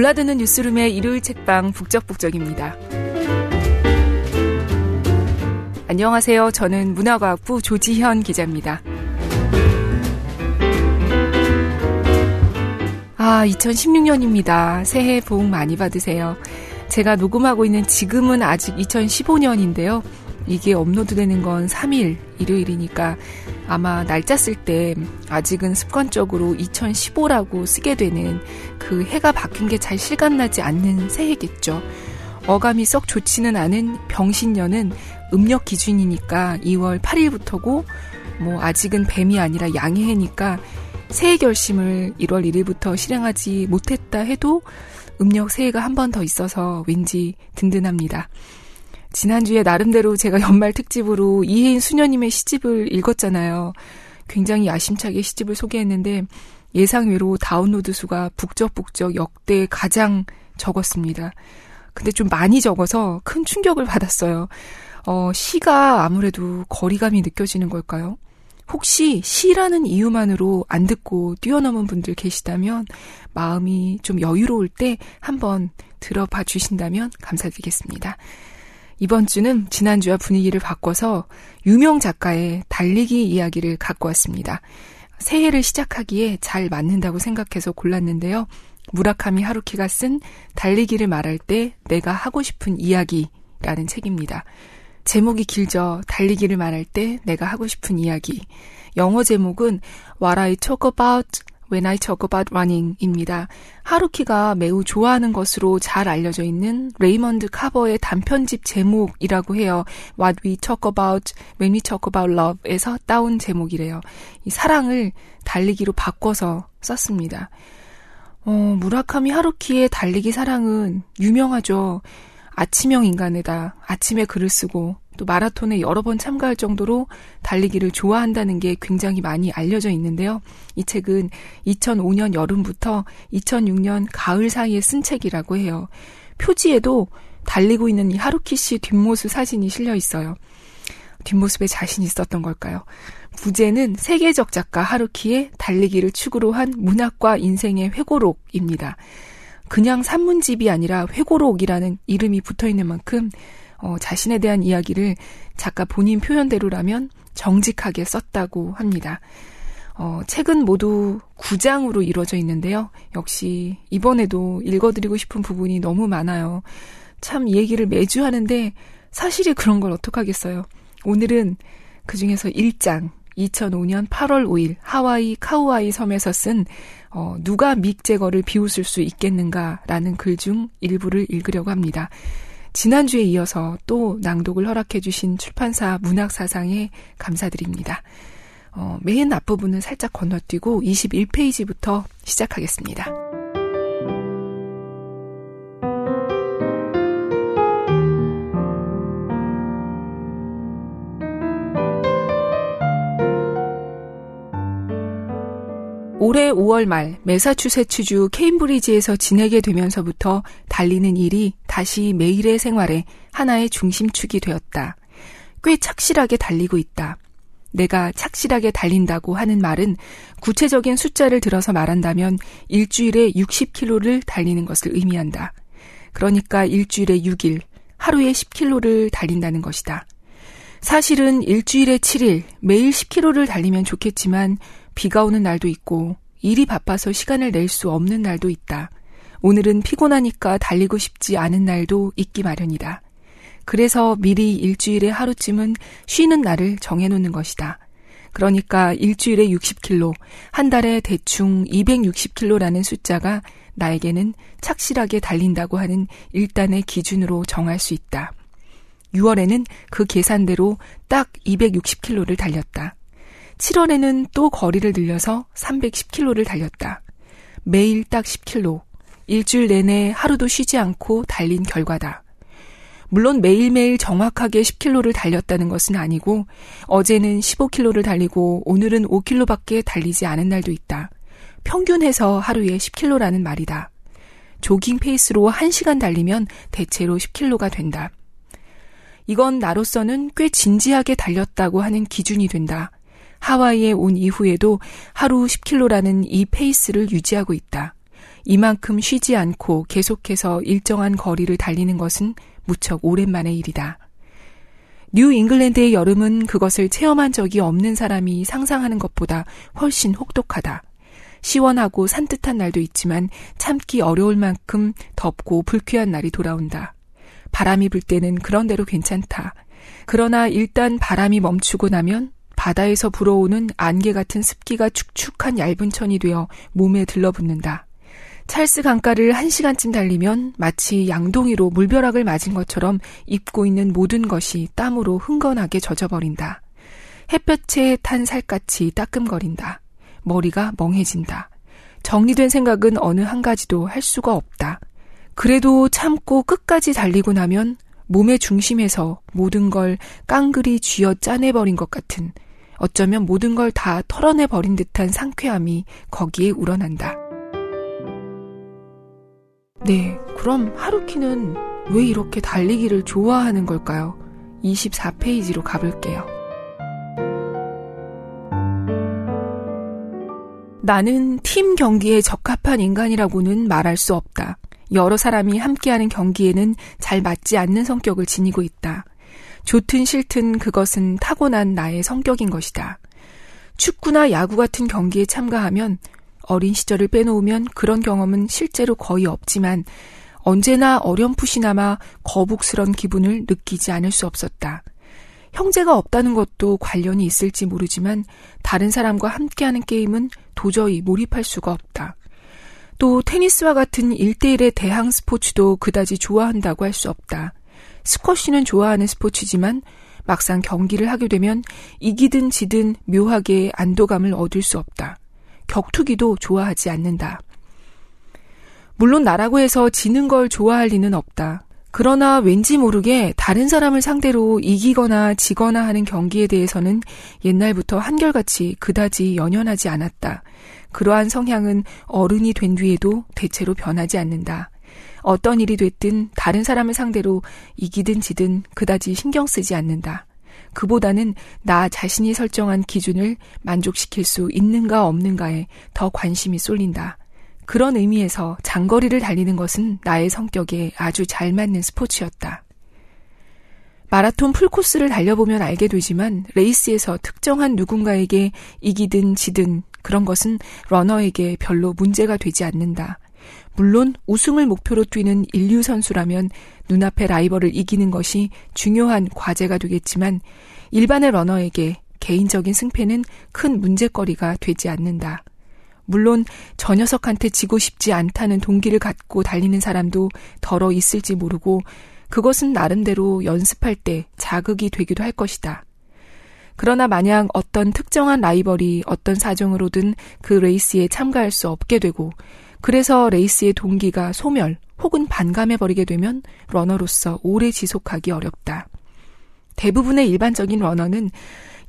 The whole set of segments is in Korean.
골라드는 뉴스룸의 일요일 책방 북적북적입니다. 안녕하세요. 저는 문화과학부 조지현 기자입니다. 아, 2016년입니다. 새해 복 많이 받으세요. 제가 녹음하고 있는 지금은 아직 2015년인데요. 이게 업로드되는 건 3일, 일요일이니까 아마 날짜 쓸 때 아직은 습관적으로 2015라고 쓰게 되는 그 해가 바뀐 게 잘 실감나지 않는 새해겠죠. 어감이 썩 좋지는 않은 병신년은 음력 기준이니까 2월 8일부터고 뭐 아직은 뱀이 아니라 양의 해니까 새해 결심을 1월 1일부터 실행하지 못했다 해도 음력 새해가 한 번 더 있어서 왠지 든든합니다. 지난주에 나름대로 제가 연말 특집으로 이혜인 수녀님의 시집을 읽었잖아요. 굉장히 야심차게 시집을 소개했는데 예상외로 다운로드 수가 북적북적 역대 가장 적었습니다. 근데 좀 많이 적어서 큰 충격을 받았어요. 어, 시가 아무래도 거리감이 느껴지는 걸까요? 혹시 시라는 이유만으로 안 듣고 뛰어넘은 분들 계시다면 마음이 좀 여유로울 때 한번 들어봐 주신다면 감사드리겠습니다. 이번 주는 지난주와 분위기를 바꿔서 유명 작가의 달리기 이야기를 갖고 왔습니다. 새해를 시작하기에 잘 맞는다고 생각해서 골랐는데요. 무라카미 하루키가 쓴 달리기를 말할 때 내가 하고 싶은 이야기라는 책입니다. 제목이 길죠. 달리기를 말할 때 내가 하고 싶은 이야기. 영어 제목은 What I Talk About When I Talk About Running입니다. 하루키가 매우 좋아하는 것으로 잘 알려져 있는 레이먼드 카버의 단편집 제목이라고 해요. What We Talk About When We Talk About Love에서 따온 제목이래요. 이 사랑을 달리기로 바꿔서 썼습니다. 어, 무라카미 하루키의 달리기 사랑은 유명하죠. 아침형 인간에다 아침에 글을 쓰고 또 마라톤에 여러 번 참가할 정도로 달리기를 좋아한다는 게 굉장히 많이 알려져 있는데요. 이 책은 2005년 여름부터 2006년 가을 사이에 쓴 책이라고 해요. 표지에도 달리고 있는 이 하루키 씨 뒷모습 사진이 실려 있어요. 뒷모습에 자신 있었던 걸까요? 부제는 세계적 작가 하루키의 달리기를 축으로 한 문학과 인생의 회고록입니다. 그냥 산문집이 아니라 회고록이라는 이름이 붙어 있는 만큼 어, 자신에 대한 이야기를 작가 본인 표현대로라면 정직하게 썼다고 합니다. 어, 책은 모두 9장으로 이루어져 있는데요. 역시 이번에도 읽어드리고 싶은 부분이 너무 많아요. 참 이 얘기를 매주 하는데 사실이 그런 걸 어떡하겠어요. 오늘은 그 중에서 1장, 2005년 8월 5일 하와이 카우아이 섬에서 쓴 어, 누가 믹 제거를 비웃을 수 있겠는가라는 글 중 일부를 읽으려고 합니다. 지난주에 이어서 또 낭독을 허락해 주신 출판사 문학사상에 감사드립니다. 어, 맨 앞부분은 살짝 건너뛰고 21페이지부터 시작하겠습니다. 올해 5월 말 매사추세츠주 케임브리지에서 지내게 되면서부터 달리는 일이 다시 매일의 생활에 하나의 중심축이 되었다. 꽤 착실하게 달리고 있다. 내가 착실하게 달린다고 하는 말은 구체적인 숫자를 들어서 말한다면 일주일에 60km를 달리는 것을 의미한다. 그러니까 일주일에 6일, 하루에 10km를 달린다는 것이다. 사실은 일주일에 7일, 매일 10km를 달리면 좋겠지만 비가 오는 날도 있고 일이 바빠서 시간을 낼 수 없는 날도 있다. 오늘은 피곤하니까 달리고 싶지 않은 날도 있기 마련이다. 그래서 미리 일주일에 하루쯤은 쉬는 날을 정해놓는 것이다. 그러니까 일주일에 60km, 한 달에 대충 260km라는 숫자가 나에게는 착실하게 달린다고 하는 일단의 기준으로 정할 수 있다. 6월에는 그 계산대로 딱 260km를 달렸다. 7월에는 또 거리를 늘려서 310km를 달렸다. 매일 딱 10km. 일주일 내내 하루도 쉬지 않고 달린 결과다. 물론 매일매일 정확하게 10km를 달렸다는 것은 아니고 어제는 15km를 달리고 오늘은 5km밖에 달리지 않은 날도 있다. 평균해서 하루에 10km라는 말이다. 조깅 페이스로 1시간 달리면 대체로 10km가 된다. 이건 나로서는 꽤 진지하게 달렸다고 하는 기준이 된다. 하와이에 온 이후에도 하루 10킬로라는 이 페이스를 유지하고 있다. 이만큼 쉬지 않고 계속해서 일정한 거리를 달리는 것은 무척 오랜만의 일이다. 뉴 잉글랜드의 여름은 그것을 체험한 적이 없는 사람이 상상하는 것보다 훨씬 혹독하다. 시원하고 산뜻한 날도 있지만 참기 어려울 만큼 덥고 불쾌한 날이 돌아온다. 바람이 불 때는 그런대로 괜찮다. 그러나 일단 바람이 멈추고 나면 바다에서 불어오는 안개 같은 습기가 축축한 얇은 천이 되어 몸에 들러붙는다. 찰스 강가를 한 시간쯤 달리면 마치 양동이로 물벼락을 맞은 것처럼 입고 있는 모든 것이 땀으로 흥건하게 젖어버린다. 햇볕에 탄 살갗이 따끔거린다. 머리가 멍해진다. 정리된 생각은 어느 한 가지도 할 수가 없다. 그래도 참고 끝까지 달리고 나면 몸의 중심에서 모든 걸 깡그리 쥐어 짜내버린 것 같은 어쩌면 모든 걸 다 털어내버린 듯한 상쾌함이 거기에 우러난다. 네, 그럼 하루키는 왜 이렇게 달리기를 좋아하는 걸까요? 24페이지로 가볼게요. 나는 팀 경기에 적합한 인간이라고는 말할 수 없다. 여러 사람이 함께하는 경기에는 잘 맞지 않는 성격을 지니고 있다. 좋든 싫든 그것은 타고난 나의 성격인 것이다. 축구나 야구 같은 경기에 참가하면 어린 시절을 빼놓으면 그런 경험은 실제로 거의 없지만 언제나 어렴풋이나마 거북스런 기분을 느끼지 않을 수 없었다. 형제가 없다는 것도 관련이 있을지 모르지만 다른 사람과 함께하는 게임은 도저히 몰입할 수가 없다. 또 테니스와 같은 일대일의 대항 스포츠도 그다지 좋아한다고 할 수 없다. 스쿼시는 좋아하는 스포츠지만 막상 경기를 하게 되면 이기든 지든 묘하게 안도감을 얻을 수 없다. 격투기도 좋아하지 않는다. 물론 나라고 해서 지는 걸 좋아할 리는 없다. 그러나 왠지 모르게 다른 사람을 상대로 이기거나 지거나 하는 경기에 대해서는 옛날부터 한결같이 그다지 연연하지 않았다. 그러한 성향은 어른이 된 뒤에도 대체로 변하지 않는다. 어떤 일이 됐든 다른 사람을 상대로 이기든 지든 그다지 신경 쓰지 않는다. 그보다는 나 자신이 설정한 기준을 만족시킬 수 있는가 없는가에 더 관심이 쏠린다. 그런 의미에서 장거리를 달리는 것은 나의 성격에 아주 잘 맞는 스포츠였다. 마라톤 풀코스를 달려보면 알게 되지만 레이스에서 특정한 누군가에게 이기든 지든 그런 것은 러너에게 별로 문제가 되지 않는다. 물론 우승을 목표로 뛰는 일류 선수라면 눈앞의 라이벌을 이기는 것이 중요한 과제가 되겠지만 일반의 러너에게 개인적인 승패는 큰 문제거리가 되지 않는다. 물론 저 녀석한테 지고 싶지 않다는 동기를 갖고 달리는 사람도 더러 있을지 모르고 그것은 나름대로 연습할 때 자극이 되기도 할 것이다. 그러나 만약 어떤 특정한 라이벌이 어떤 사정으로든 그 레이스에 참가할 수 없게 되고 그래서 레이스의 동기가 소멸 혹은 반감해버리게 되면 러너로서 오래 지속하기 어렵다. 대부분의 일반적인 러너는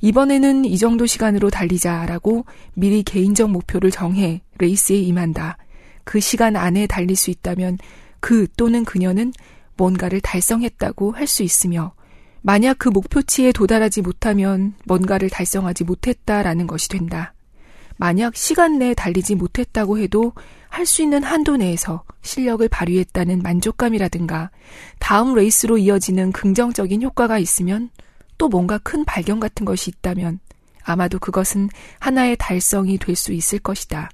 이번에는 이 정도 시간으로 달리자라고 미리 개인적 목표를 정해 레이스에 임한다. 그 시간 안에 달릴 수 있다면 그 또는 그녀는 뭔가를 달성했다고 할 수 있으며 만약 그 목표치에 도달하지 못하면 뭔가를 달성하지 못했다라는 것이 된다. 만약 시간 내에 달리지 못했다고 해도 할 수 있는 한도 내에서 실력을 발휘했다는 만족감이라든가 다음 레이스로 이어지는 긍정적인 효과가 있으면 또 뭔가 큰 발견 같은 것이 있다면 아마도 그것은 하나의 달성이 될 수 있을 것이다.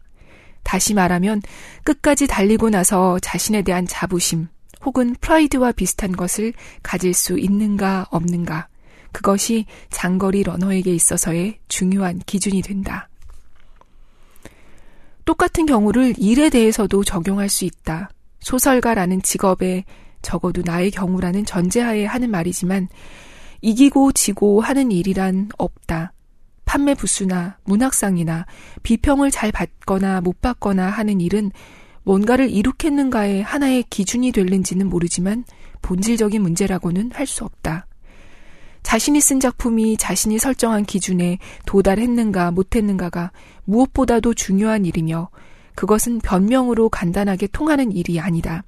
다시 말하면 끝까지 달리고 나서 자신에 대한 자부심 혹은 프라이드와 비슷한 것을 가질 수 있는가 없는가 그것이 장거리 러너에게 있어서의 중요한 기준이 된다. 똑같은 경우를 일에 대해서도 적용할 수 있다. 소설가라는 직업에 적어도 나의 경우라는 전제하에 하는 말이지만 이기고 지고 하는 일이란 없다. 판매 부수나 문학상이나 비평을 잘 받거나 못 받거나 하는 일은 뭔가를 이룩했는가의 하나의 기준이 될는지는 모르지만 본질적인 문제라고는 할 수 없다. 자신이 쓴 작품이 자신이 설정한 기준에 도달했는가 못했는가가 무엇보다도 중요한 일이며 그것은 변명으로 간단하게 통하는 일이 아니다.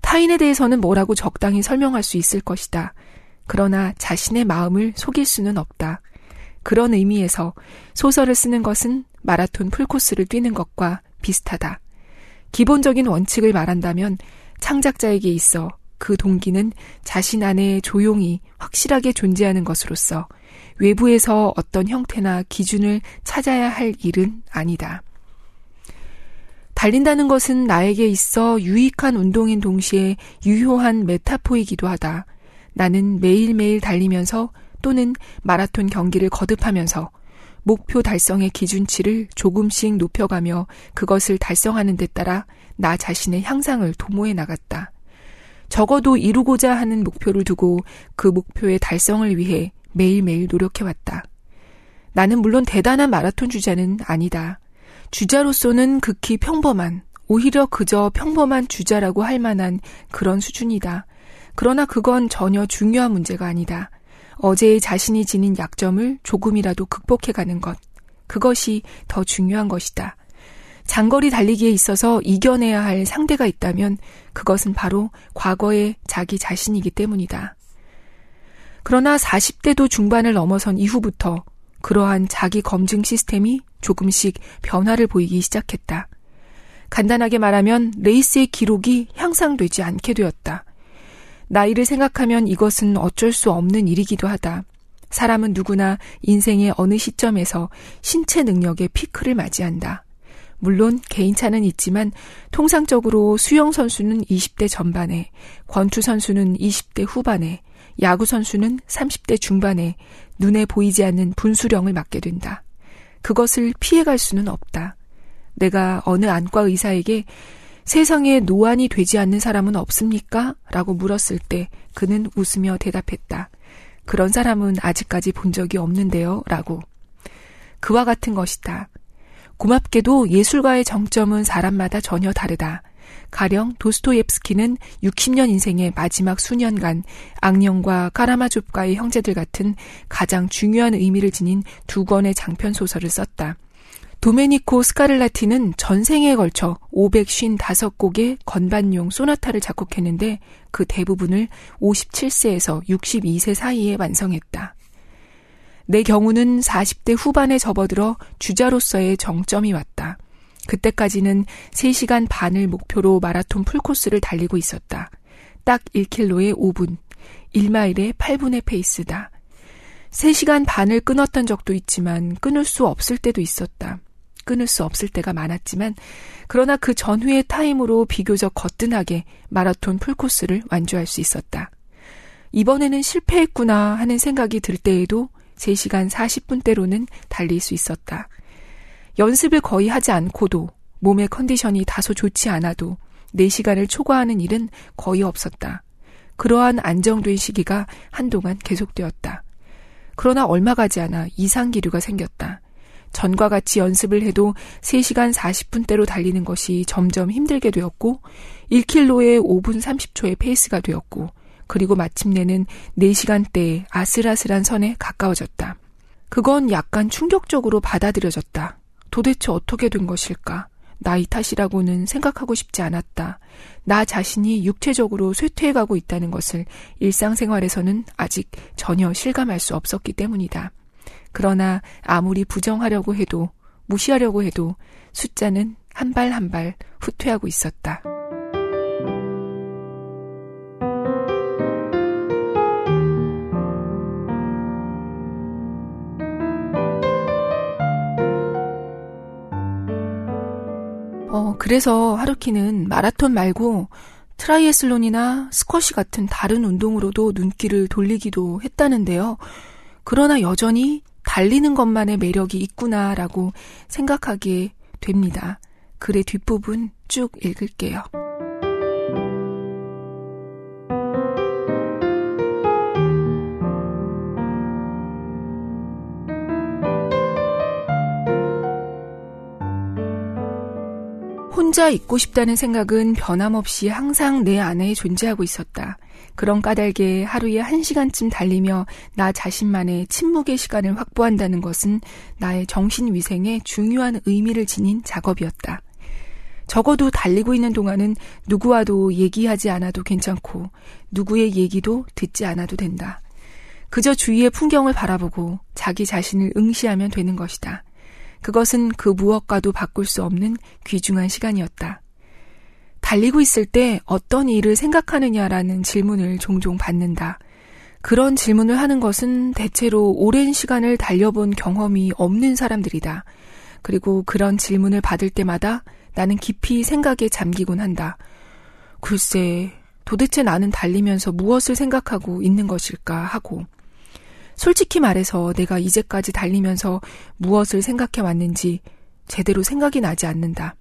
타인에 대해서는 뭐라고 적당히 설명할 수 있을 것이다. 그러나 자신의 마음을 속일 수는 없다. 그런 의미에서 소설을 쓰는 것은 마라톤 풀코스를 뛰는 것과 비슷하다. 기본적인 원칙을 말한다면 창작자에게 있어 그 동기는 자신 안에 조용히 확실하게 존재하는 것으로서 외부에서 어떤 형태나 기준을 찾아야 할 일은 아니다. 달린다는 것은 나에게 있어 유익한 운동인 동시에 유효한 메타포이기도 하다. 나는 매일매일 달리면서 또는 마라톤 경기를 거듭하면서 목표 달성의 기준치를 조금씩 높여가며 그것을 달성하는 데 따라 나 자신의 향상을 도모해 나갔다. 적어도 이루고자 하는 목표를 두고 그 목표의 달성을 위해 매일매일 노력해왔다. 나는 물론 대단한 마라톤 주자는 아니다. 주자로서는 극히 평범한, 오히려 그저 평범한 주자라고 할 만한 그런 수준이다. 그러나 그건 전혀 중요한 문제가 아니다. 어제의 자신이 지닌 약점을 조금이라도 극복해가는 것. 그것이 더 중요한 것이다. 장거리 달리기에 있어서 이겨내야 할 상대가 있다면 그것은 바로 과거의 자기 자신이기 때문이다. 그러나 40대도 중반을 넘어선 이후부터 그러한 자기 검증 시스템이 조금씩 변화를 보이기 시작했다. 간단하게 말하면 레이스의 기록이 향상되지 않게 되었다. 나이를 생각하면 이것은 어쩔 수 없는 일이기도 하다. 사람은 누구나 인생의 어느 시점에서 신체 능력의 피크를 맞이한다. 물론 개인차는 있지만 통상적으로 수영 선수는 20대 전반에, 권투 선수는 20대 후반에, 야구 선수는 30대 중반에 눈에 보이지 않는 분수령을 맞게 된다. 그것을 피해갈 수는 없다. 내가 어느 안과 의사에게 세상에 노안이 되지 않는 사람은 없습니까? 라고 물었을 때 그는 웃으며 대답했다. 그런 사람은 아직까지 본 적이 없는데요. 라고. 그와 같은 것이다. 고맙게도 예술가의 정점은 사람마다 전혀 다르다. 가령 도스토옙스키는 60년 인생의 마지막 수년간 악령과 까라마좁과의 형제들 같은 가장 중요한 의미를 지닌 두 권의 장편 소설을 썼다. 도메니코 스카를라티는 전생에 걸쳐 555곡의 건반용 소나타를 작곡했는데 그 대부분을 57세에서 62세 사이에 완성했다. 내 경우는 40대 후반에 접어들어 주자로서의 정점이 왔다. 그때까지는 3시간 반을 목표로 마라톤 풀코스를 달리고 있었다. 딱 1킬로에 5분, 1마일에 8분의 페이스다. 3시간 반을 끊었던 적도 있지만 끊을 수 없을 때도 있었다. 끊을 수 없을 때가 많았지만 그러나 그 전후의 타임으로 비교적 거뜬하게 마라톤 풀코스를 완주할 수 있었다. 이번에는 실패했구나 하는 생각이 들 때에도 3시간 40분대로는 달릴 수 있었다. 연습을 거의 하지 않고도 몸의 컨디션이 다소 좋지 않아도 4시간을 초과하는 일은 거의 없었다. 그러한 안정된 시기가 한동안 계속되었다. 그러나 얼마 가지 않아 이상 기류가 생겼다. 전과 같이 연습을 해도 3시간 40분대로 달리는 것이 점점 힘들게 되었고 1킬로에 5분 30초의 페이스가 되었고 그리고 마침내는 4시간대의 아슬아슬한 선에 가까워졌다. 그건 약간 충격적으로 받아들여졌다. 도대체 어떻게 된 것일까? 나이 탓이라고는 생각하고 싶지 않았다. 나 자신이 육체적으로 쇠퇴해가고 있다는 것을 일상생활에서는 아직 전혀 실감할 수 없었기 때문이다. 그러나 아무리 부정하려고 해도 무시하려고 해도 숫자는 한 발 한 발 후퇴하고 있었다. 어, 그래서 하루키는 마라톤 말고 트라이애슬론이나 스쿼시 같은 다른 운동으로도 눈길을 돌리기도 했다는데요. 그러나 여전히 달리는 것만의 매력이 있구나라고 생각하게 됩니다. 글의 뒷부분 쭉 읽을게요. 혼자 있고 싶다는 생각은 변함없이 항상 내 안에 존재하고 있었다. 그런 까닭에 하루에 한 시간쯤 달리며 나 자신만의 침묵의 시간을 확보한다는 것은 나의 정신위생에 중요한 의미를 지닌 작업이었다. 적어도 달리고 있는 동안은 누구와도 얘기하지 않아도 괜찮고 누구의 얘기도 듣지 않아도 된다. 그저 주위의 풍경을 바라보고 자기 자신을 응시하면 되는 것이다. 그것은 그 무엇과도 바꿀 수 없는 귀중한 시간이었다. 달리고 있을 때 어떤 일을 생각하느냐라는 질문을 종종 받는다. 그런 질문을 하는 것은 대체로 오랜 시간을 달려본 경험이 없는 사람들이다. 그리고 그런 질문을 받을 때마다 나는 깊이 생각에 잠기곤 한다. 글쎄, 도대체 나는 달리면서 무엇을 생각하고 있는 것일까 하고. 솔직히 말해서 내가 이제까지 달리면서 무엇을 생각해 왔는지 제대로 생각이 나지 않는다.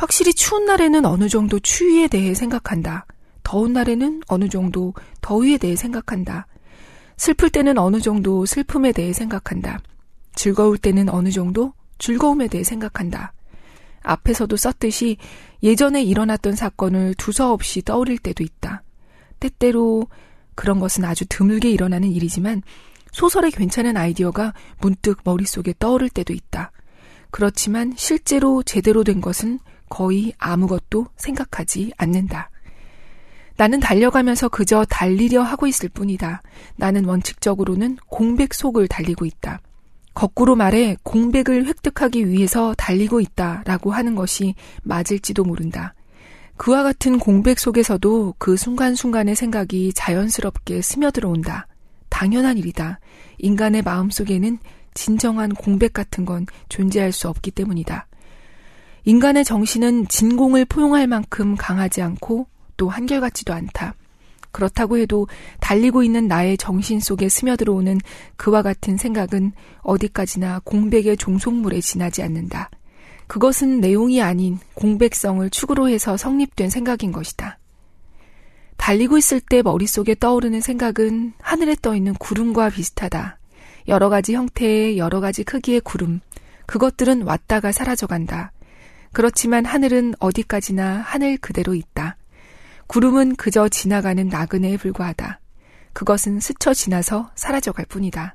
확실히 추운 날에는 어느 정도 추위에 대해 생각한다. 더운 날에는 어느 정도 더위에 대해 생각한다. 슬플 때는 어느 정도 슬픔에 대해 생각한다. 즐거울 때는 어느 정도 즐거움에 대해 생각한다. 앞에서도 썼듯이 예전에 일어났던 사건을 두서없이 떠올릴 때도 있다. 때때로 그런 것은 아주 드물게 일어나는 일이지만 소설의 괜찮은 아이디어가 문득 머릿속에 떠오를 때도 있다. 그렇지만 실제로 제대로 된 것은 거의 아무것도 생각하지 않는다. 나는 달려가면서 그저 달리려 하고 있을 뿐이다. 나는 원칙적으로는 공백 속을 달리고 있다. 거꾸로 말해 공백을 획득하기 위해서 달리고 있다 라고 하는 것이 맞을지도 모른다. 그와 같은 공백 속에서도 그 순간순간의 생각이 자연스럽게 스며들어온다. 당연한 일이다. 인간의 마음 속에는 진정한 공백 같은 건 존재할 수 없기 때문이다. 인간의 정신은 진공을 포용할 만큼 강하지 않고 또 한결같지도 않다. 그렇다고 해도 달리고 있는 나의 정신 속에 스며들어오는 그와 같은 생각은 어디까지나 공백의 종속물에 지나지 않는다. 그것은 내용이 아닌 공백성을 축으로 해서 성립된 생각인 것이다. 달리고 있을 때 머릿속에 떠오르는 생각은 하늘에 떠 있는 구름과 비슷하다. 여러 가지 형태의 여러 가지 크기의 구름. 그것들은 왔다가 사라져간다. 그렇지만 하늘은 어디까지나 하늘 그대로 있다. 구름은 그저 지나가는 나그네에 불과하다. 그것은 스쳐 지나서 사라져갈 뿐이다.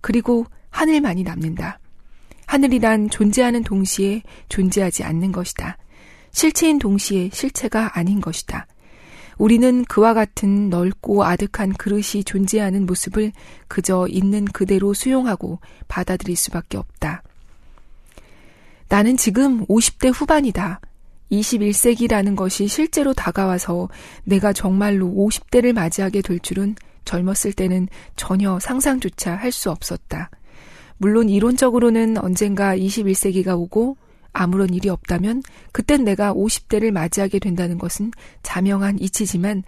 그리고 하늘만이 남는다. 하늘이란 존재하는 동시에 존재하지 않는 것이다. 실체인 동시에 실체가 아닌 것이다. 우리는 그와 같은 넓고 아득한 그릇이 존재하는 모습을 그저 있는 그대로 수용하고 받아들일 수밖에 없다. 나는 지금 50대 후반이다. 21세기라는 것이 실제로 다가와서 내가 정말로 50대를 맞이하게 될 줄은 젊었을 때는 전혀 상상조차 할 수 없었다. 물론 이론적으로는 언젠가 21세기가 오고 아무런 일이 없다면 그땐 내가 50대를 맞이하게 된다는 것은 자명한 이치지만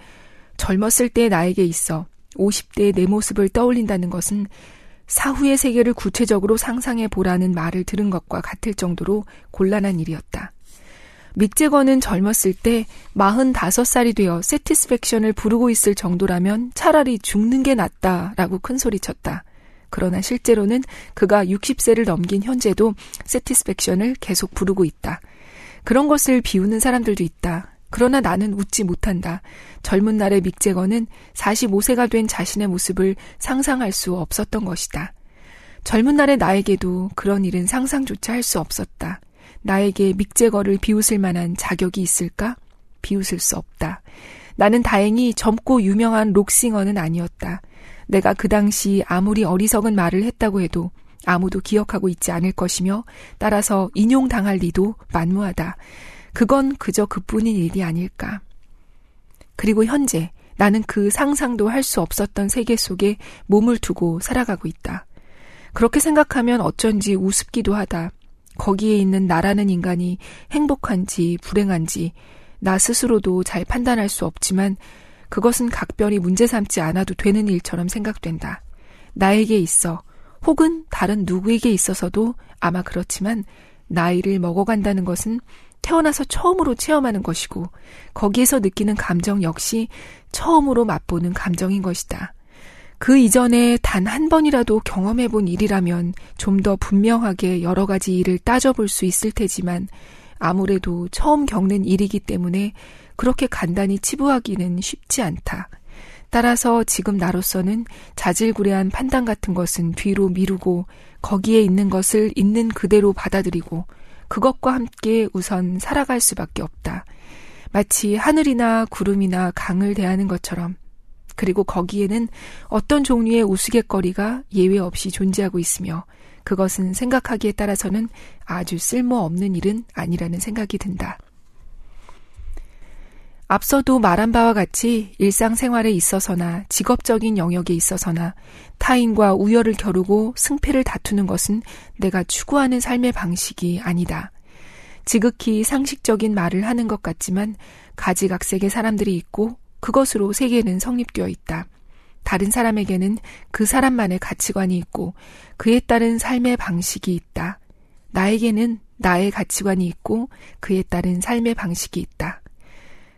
젊었을 때 나에게 있어 50대의 내 모습을 떠올린다는 것은 사후의 세계를 구체적으로 상상해 보라는 말을 들은 것과 같을 정도로 곤란한 일이었다. 믹재건은 젊었을 때 45살이 되어 세티스팩션을 부르고 있을 정도라면 차라리 죽는 게 낫다라고 큰 소리 쳤다. 그러나 실제로는 그가 60세를 넘긴 현재도 세티스팩션을 계속 부르고 있다. 그런 것을 비우는 사람들도 있다. 그러나 나는 웃지 못한다. 젊은 날의 믹재건은 45세가 된 자신의 모습을 상상할 수 없었던 것이다. 젊은 날의 나에게도 그런 일은 상상조차 할 수 없었다. 나에게 믹재거를 비웃을 만한 자격이 있을까? 비웃을 수 없다. 나는 다행히 젊고 유명한 록싱어는 아니었다. 내가 그 당시 아무리 어리석은 말을 했다고 해도 아무도 기억하고 있지 않을 것이며 따라서 인용당할 리도 만무하다. 그건 그저 그뿐인 일이 아닐까. 그리고 현재 나는 그 상상도 할 수 없었던 세계 속에 몸을 두고 살아가고 있다. 그렇게 생각하면 어쩐지 우습기도 하다. 거기에 있는 나라는 인간이 행복한지 불행한지 나 스스로도 잘 판단할 수 없지만 그것은 각별히 문제 삼지 않아도 되는 일처럼 생각된다. 나에게 있어 혹은 다른 누구에게 있어서도 아마 그렇지만 나이를 먹어간다는 것은 태어나서 처음으로 체험하는 것이고 거기에서 느끼는 감정 역시 처음으로 맛보는 감정인 것이다. 그 이전에 단 한 번이라도 경험해 본 일이라면 좀 더 분명하게 여러 가지 일을 따져볼 수 있을 테지만 아무래도 처음 겪는 일이기 때문에 그렇게 간단히 치부하기는 쉽지 않다. 따라서 지금 나로서는 자질구레한 판단 같은 것은 뒤로 미루고 거기에 있는 것을 있는 그대로 받아들이고 그것과 함께 우선 살아갈 수밖에 없다. 마치 하늘이나 구름이나 강을 대하는 것처럼 그리고 거기에는 어떤 종류의 우스갯거리가 예외 없이 존재하고 있으며 그것은 생각하기에 따라서는 아주 쓸모없는 일은 아니라는 생각이 든다. 앞서도 말한 바와 같이 일상생활에 있어서나 직업적인 영역에 있어서나 타인과 우열을 겨루고 승패를 다투는 것은 내가 추구하는 삶의 방식이 아니다. 지극히 상식적인 말을 하는 것 같지만 가지각색의 사람들이 있고 그것으로 세계는 성립되어 있다. 다른 사람에게는 그 사람만의 가치관이 있고 그에 따른 삶의 방식이 있다. 나에게는 나의 가치관이 있고 그에 따른 삶의 방식이 있다.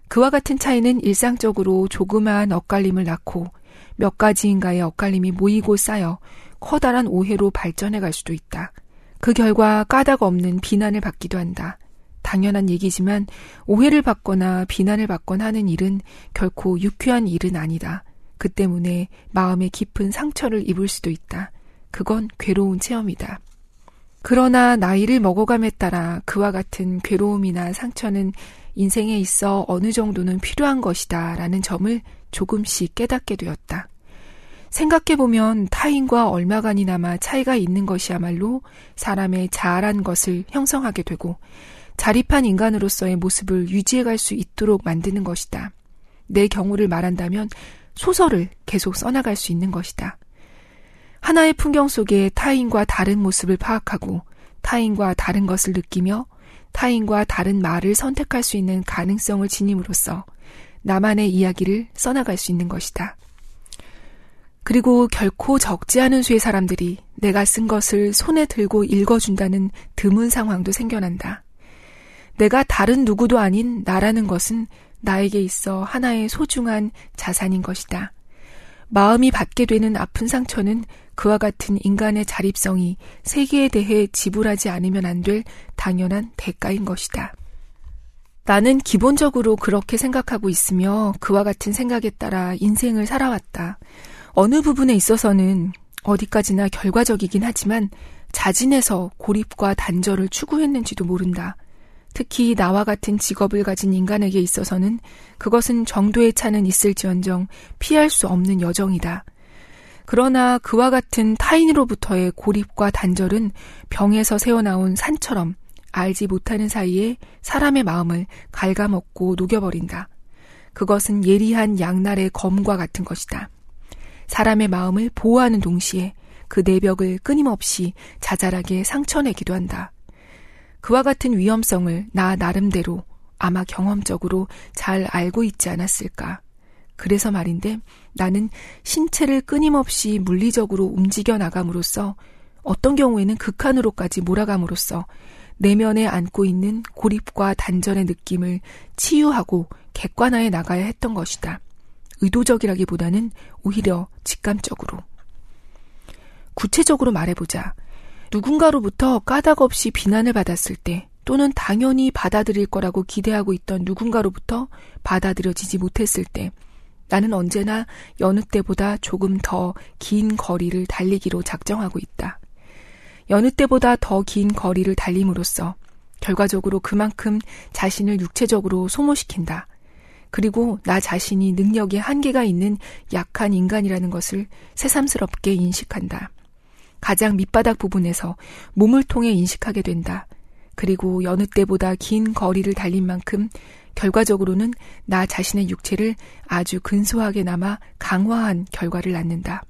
그와 같은 차이는 일상적으로 조그마한 엇갈림을 낳고 몇 가지인가의 엇갈림이 모이고 쌓여 커다란 오해로 발전해 갈 수도 있다. 그 결과 까닭 없는 비난을 받기도 한다. 당연한 얘기지만 오해를 받거나 비난을 받거나 하는 일은 결코 유쾌한 일은 아니다. 그 때문에 마음에 깊은 상처를 입을 수도 있다. 그건 괴로운 체험이다. 그러나 나이를 먹어감에 따라 그와 같은 괴로움이나 상처는 인생에 있어 어느 정도는 필요한 것이다 라는 점을 조금씩 깨닫게 되었다. 생각해보면 타인과 얼마간이나마 차이가 있는 것이야말로 사람의 자아란 것을 형성하게 되고 자립한 인간으로서의 모습을 유지해갈 수 있도록 만드는 것이다. 내 경우를 말한다면 소설을 계속 써나갈 수 있는 것이다. 하나의 풍경 속에 타인과 다른 모습을 파악하고 타인과 다른 것을 느끼며 타인과 다른 말을 선택할 수 있는 가능성을 지님으로써 나만의 이야기를 써나갈 수 있는 것이다. 그리고 결코 적지 않은 수의 사람들이 내가 쓴 것을 손에 들고 읽어준다는 드문 상황도 생겨난다. 내가 다른 누구도 아닌 나라는 것은 나에게 있어 하나의 소중한 자산인 것이다. 마음이 받게 되는 아픈 상처는 그와 같은 인간의 자립성이 세계에 대해 지불하지 않으면 안 될 당연한 대가인 것이다. 나는 기본적으로 그렇게 생각하고 있으며 그와 같은 생각에 따라 인생을 살아왔다. 어느 부분에 있어서는 어디까지나 결과적이긴 하지만 자진해서 고립과 단절을 추구했는지도 모른다. 특히 나와 같은 직업을 가진 인간에게 있어서는 그것은 정도의 차는 있을지언정 피할 수 없는 여정이다. 그러나 그와 같은 타인으로부터의 고립과 단절은 병에서 새어나온 산처럼 알지 못하는 사이에 사람의 마음을 갉아먹고 녹여버린다. 그것은 예리한 양날의 검과 같은 것이다. 사람의 마음을 보호하는 동시에 그 내벽을 끊임없이 자잘하게 상처내기도 한다. 그와 같은 위험성을 나 나름대로 아마 경험적으로 잘 알고 있지 않았을까. 그래서 말인데 나는 신체를 끊임없이 물리적으로 움직여 나감으로써 어떤 경우에는 극한으로까지 몰아감으로써 내면에 안고 있는 고립과 단절의 느낌을 치유하고 객관화해 나가야 했던 것이다. 의도적이라기보다는 오히려 직감적으로. 구체적으로 말해보자. 누군가로부터 까닭 없이 비난을 받았을 때 또는 당연히 받아들일 거라고 기대하고 있던 누군가로부터 받아들여지지 못했을 때 나는 언제나 여느 때보다 조금 더 긴 거리를 달리기로 작정하고 있다. 여느 때보다 더 긴 거리를 달림으로써 결과적으로 그만큼 자신을 육체적으로 소모시킨다. 그리고 나 자신이 능력에 한계가 있는 약한 인간이라는 것을 새삼스럽게 인식한다. 가장 밑바닥 부분에서 몸을 통해 인식하게 된다. 그리고 여느 때보다 긴 거리를 달린 만큼 결과적으로는 나 자신의 육체를 아주 근소하게 남아 강화한 결과를 낳는다.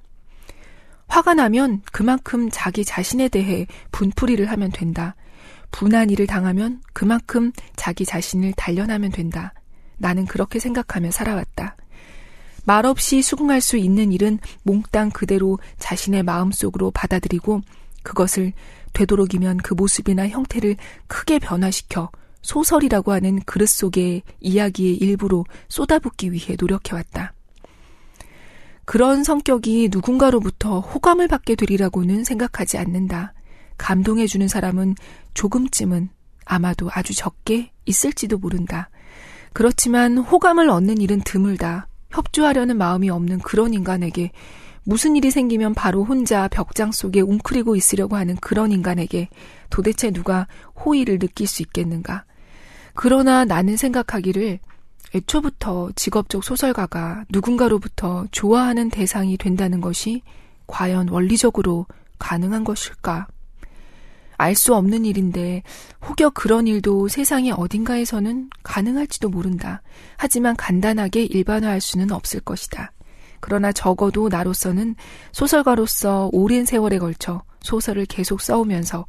화가 나면 그만큼 자기 자신에 대해 분풀이를 하면 된다. 분한 일을 당하면 그만큼 자기 자신을 단련하면 된다. 나는 그렇게 생각하며 살아왔다. 말없이 수긍할 수 있는 일은 몽땅 그대로 자신의 마음속으로 받아들이고 그것을 되도록이면 그 모습이나 형태를 크게 변화시켜 소설이라고 하는 그릇 속의 이야기의 일부로 쏟아붓기 위해 노력해왔다. 그런 성격이 누군가로부터 호감을 받게 되리라고는 생각하지 않는다. 감동해주는 사람은 조금쯤은 아마도 아주 적게 있을지도 모른다. 그렇지만 호감을 얻는 일은 드물다. 협조하려는 마음이 없는 그런 인간에게 무슨 일이 생기면 바로 혼자 벽장 속에 웅크리고 있으려고 하는 그런 인간에게 도대체 누가 호의를 느낄 수 있겠는가? 그러나 나는 생각하기를 애초부터 직업적 소설가가 누군가로부터 좋아하는 대상이 된다는 것이 과연 원리적으로 가능한 것일까? 알 수 없는 일인데 혹여 그런 일도 세상의 어딘가에서는 가능할지도 모른다. 하지만 간단하게 일반화할 수는 없을 것이다. 그러나 적어도 나로서는 소설가로서 오랜 세월에 걸쳐 소설을 계속 써오면서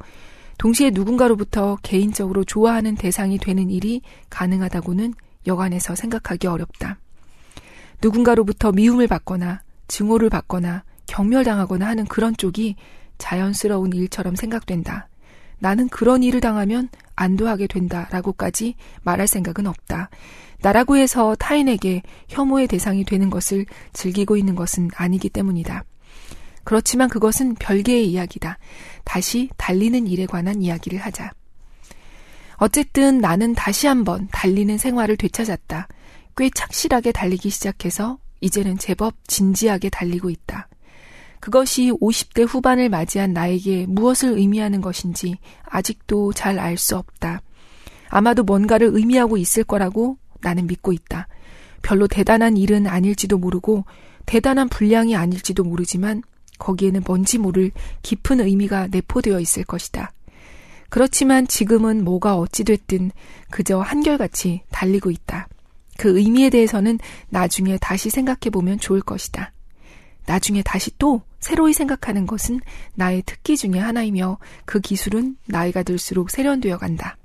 동시에 누군가로부터 개인적으로 좋아하는 대상이 되는 일이 가능하다고는 여간해서 생각하기 어렵다. 누군가로부터 미움을 받거나 증오를 받거나 경멸당하거나 하는 그런 쪽이 자연스러운 일처럼 생각된다. 나는 그런 일을 당하면 안도하게 된다라고까지 말할 생각은 없다. 나라고 해서 타인에게 혐오의 대상이 되는 것을 즐기고 있는 것은 아니기 때문이다. 그렇지만 그것은 별개의 이야기다. 다시 달리는 일에 관한 이야기를 하자. 어쨌든 나는 다시 한번 달리는 생활을 되찾았다. 꽤 착실하게 달리기 시작해서 이제는 제법 진지하게 달리고 있다. 그것이 50대 후반을 맞이한 나에게 무엇을 의미하는 것인지 아직도 잘 알 수 없다. 아마도 뭔가를 의미하고 있을 거라고 나는 믿고 있다. 별로 대단한 일은 아닐지도 모르고 대단한 분량이 아닐지도 모르지만 거기에는 뭔지 모를 깊은 의미가 내포되어 있을 것이다. 그렇지만 지금은 뭐가 어찌됐든 그저 한결같이 달리고 있다. 그 의미에 대해서는 나중에 다시 생각해보면 좋을 것이다. 나중에 다시 또 새로이 생각하는 것은 나의 특기 중의 하나이며 그 기술은 나이가 들수록 세련되어 간다.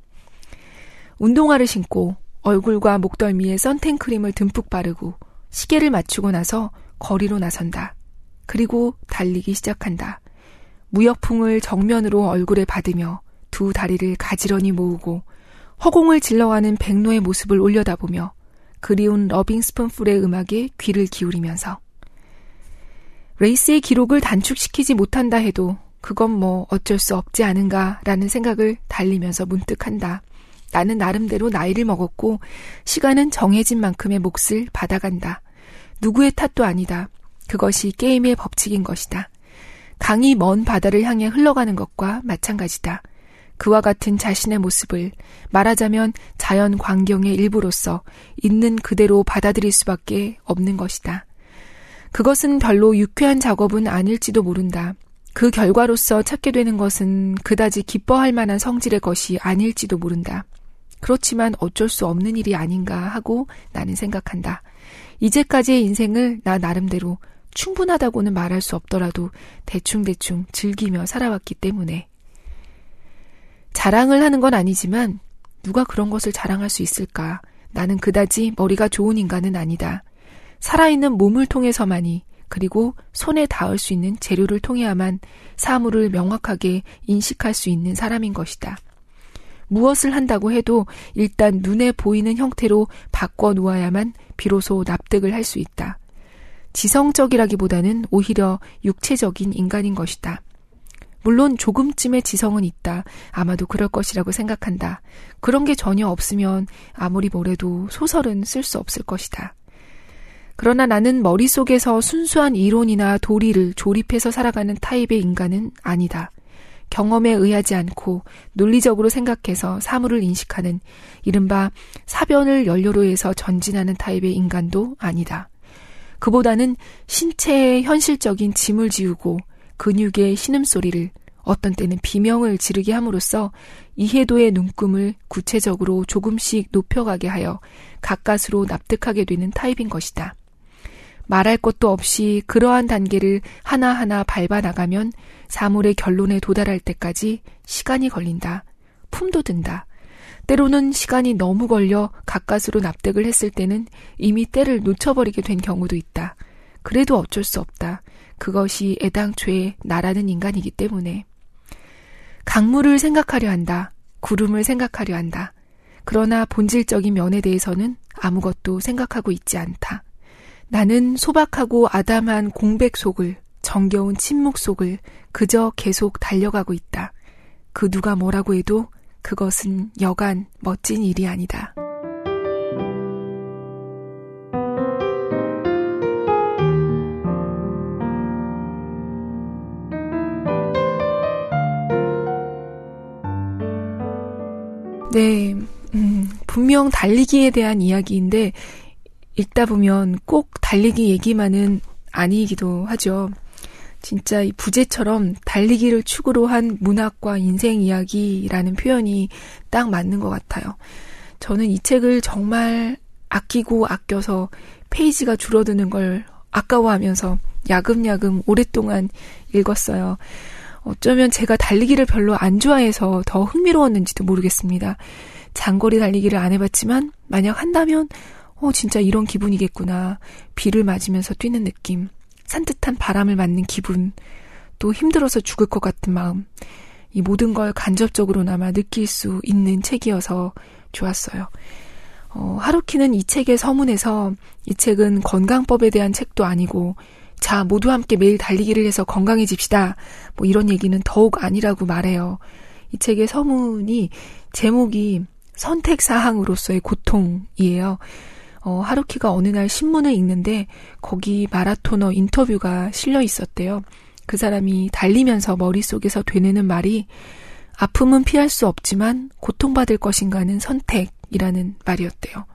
운동화를 신고 얼굴과 목덜미에 선텐크림을 듬뿍 바르고 시계를 맞추고 나서 거리로 나선다. 그리고 달리기 시작한다. 무역풍을 정면으로 얼굴에 받으며 두 다리를 가지런히 모으고 허공을 질러가는 백로의 모습을 올려다보며 그리운 러빙 스푼풀의 음악에 귀를 기울이면서 레이스의 기록을 단축시키지 못한다 해도 그건 뭐 어쩔 수 없지 않은가라는 생각을 달리면서 문득 한다. 나는 나름대로 나이를 먹었고 시간은 정해진 만큼의 몫을 받아간다. 누구의 탓도 아니다. 그것이 게임의 법칙인 것이다. 강이 먼 바다를 향해 흘러가는 것과 마찬가지다. 그와 같은 자신의 모습을 말하자면 자연 광경의 일부로서 있는 그대로 받아들일 수밖에 없는 것이다. 그것은 별로 유쾌한 작업은 아닐지도 모른다. 그 결과로서 찾게 되는 것은 그다지 기뻐할 만한 성질의 것이 아닐지도 모른다. 그렇지만 어쩔 수 없는 일이 아닌가 하고 나는 생각한다. 이제까지의 인생을 나 나름대로 충분하다고는 말할 수 없더라도 대충대충 즐기며 살아왔기 때문에. 자랑을 하는 건 아니지만 누가 그런 것을 자랑할 수 있을까? 나는 그다지 머리가 좋은 인간은 아니다. 살아있는 몸을 통해서만이 그리고 손에 닿을 수 있는 재료를 통해야만 사물을 명확하게 인식할 수 있는 사람인 것이다. 무엇을 한다고 해도 일단 눈에 보이는 형태로 바꿔 놓아야만 비로소 납득을 할 수 있다. 지성적이라기보다는 오히려 육체적인 인간인 것이다. 물론 조금쯤의 지성은 있다. 아마도 그럴 것이라고 생각한다. 그런 게 전혀 없으면 아무리 뭐래도 소설은 쓸 수 없을 것이다. 그러나 나는 머릿속에서 순수한 이론이나 도리를 조립해서 살아가는 타입의 인간은 아니다. 경험에 의하지 않고 논리적으로 생각해서 사물을 인식하는 이른바 사변을 연료로 해서 전진하는 타입의 인간도 아니다. 그보다는 신체의 현실적인 짐을 지우고 근육의 신음소리를 어떤 때는 비명을 지르게 함으로써 이해도의 눈금을 구체적으로 조금씩 높여가게 하여 가까스로 납득하게 되는 타입인 것이다. 말할 것도 없이 그러한 단계를 하나하나 밟아 나가면 사물의 결론에 도달할 때까지 시간이 걸린다. 품도 든다. 때로는 시간이 너무 걸려 가까스로 납득을 했을 때는 이미 때를 놓쳐버리게 된 경우도 있다. 그래도 어쩔 수 없다. 그것이 애당초에 나라는 인간이기 때문에. 강물을 생각하려 한다. 구름을 생각하려 한다. 그러나 본질적인 면에 대해서는 아무것도 생각하고 있지 않다. 나는 소박하고 아담한 공백 속을, 정겨운 침묵 속을 그저 계속 달려가고 있다. 그 누가 뭐라고 해도 그것은 여간 멋진 일이 아니다. 네, 음, 분명 달리기에 대한 이야기인데, 읽다 보면 꼭 달리기 얘기만은 아니기도 하죠. 진짜 이 부제처럼 달리기를 축으로 한 문학과 인생 이야기라는 표현이 딱 맞는 것 같아요. 저는 이 책을 정말 아끼고 아껴서 페이지가 줄어드는 걸 아까워하면서 야금야금 오랫동안 읽었어요. 어쩌면 제가 달리기를 별로 안 좋아해서 더 흥미로웠는지도 모르겠습니다. 장거리 달리기를 안 해봤지만 만약 한다면 어 진짜 이런 기분이겠구나. 비를 맞으면서 뛰는 느낌, 산뜻한 바람을 맞는 기분, 또 힘들어서 죽을 것 같은 마음. 이 모든 걸 간접적으로나마 느낄 수 있는 책이어서 좋았어요. 어, 하루키는 이 책의 서문에서 이 책은 건강법에 대한 책도 아니고 자, 모두 함께 매일 달리기를 해서 건강해집시다. 뭐 이런 얘기는 더욱 아니라고 말해요. 이 책의 서문이 제목이 선택사항으로서의 고통이에요. 어, 하루키가 어느 날 신문을 읽는데 거기 마라토너 인터뷰가 실려 있었대요. 그 사람이 달리면서 머릿속에서 되뇌는 말이 아픔은 피할 수 없지만 고통받을 것인가는 선택이라는 말이었대요.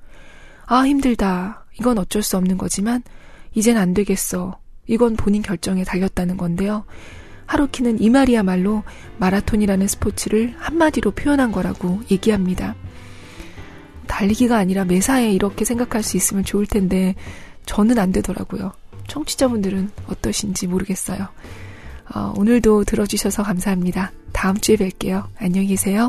아, 힘들다. 이건 어쩔 수 없는 거지만 이젠 안 되겠어. 이건 본인 결정에 달렸다는 건데요. 하루키는 이 말이야말로 마라톤이라는 스포츠를 한마디로 표현한 거라고 얘기합니다. 달리기가 아니라 매사에 이렇게 생각할 수 있으면 좋을 텐데 저는 안 되더라고요. 청취자분들은 어떠신지 모르겠어요. 어, 오늘도 들어주셔서 감사합니다. 다음 주에 뵐게요. 안녕히 계세요.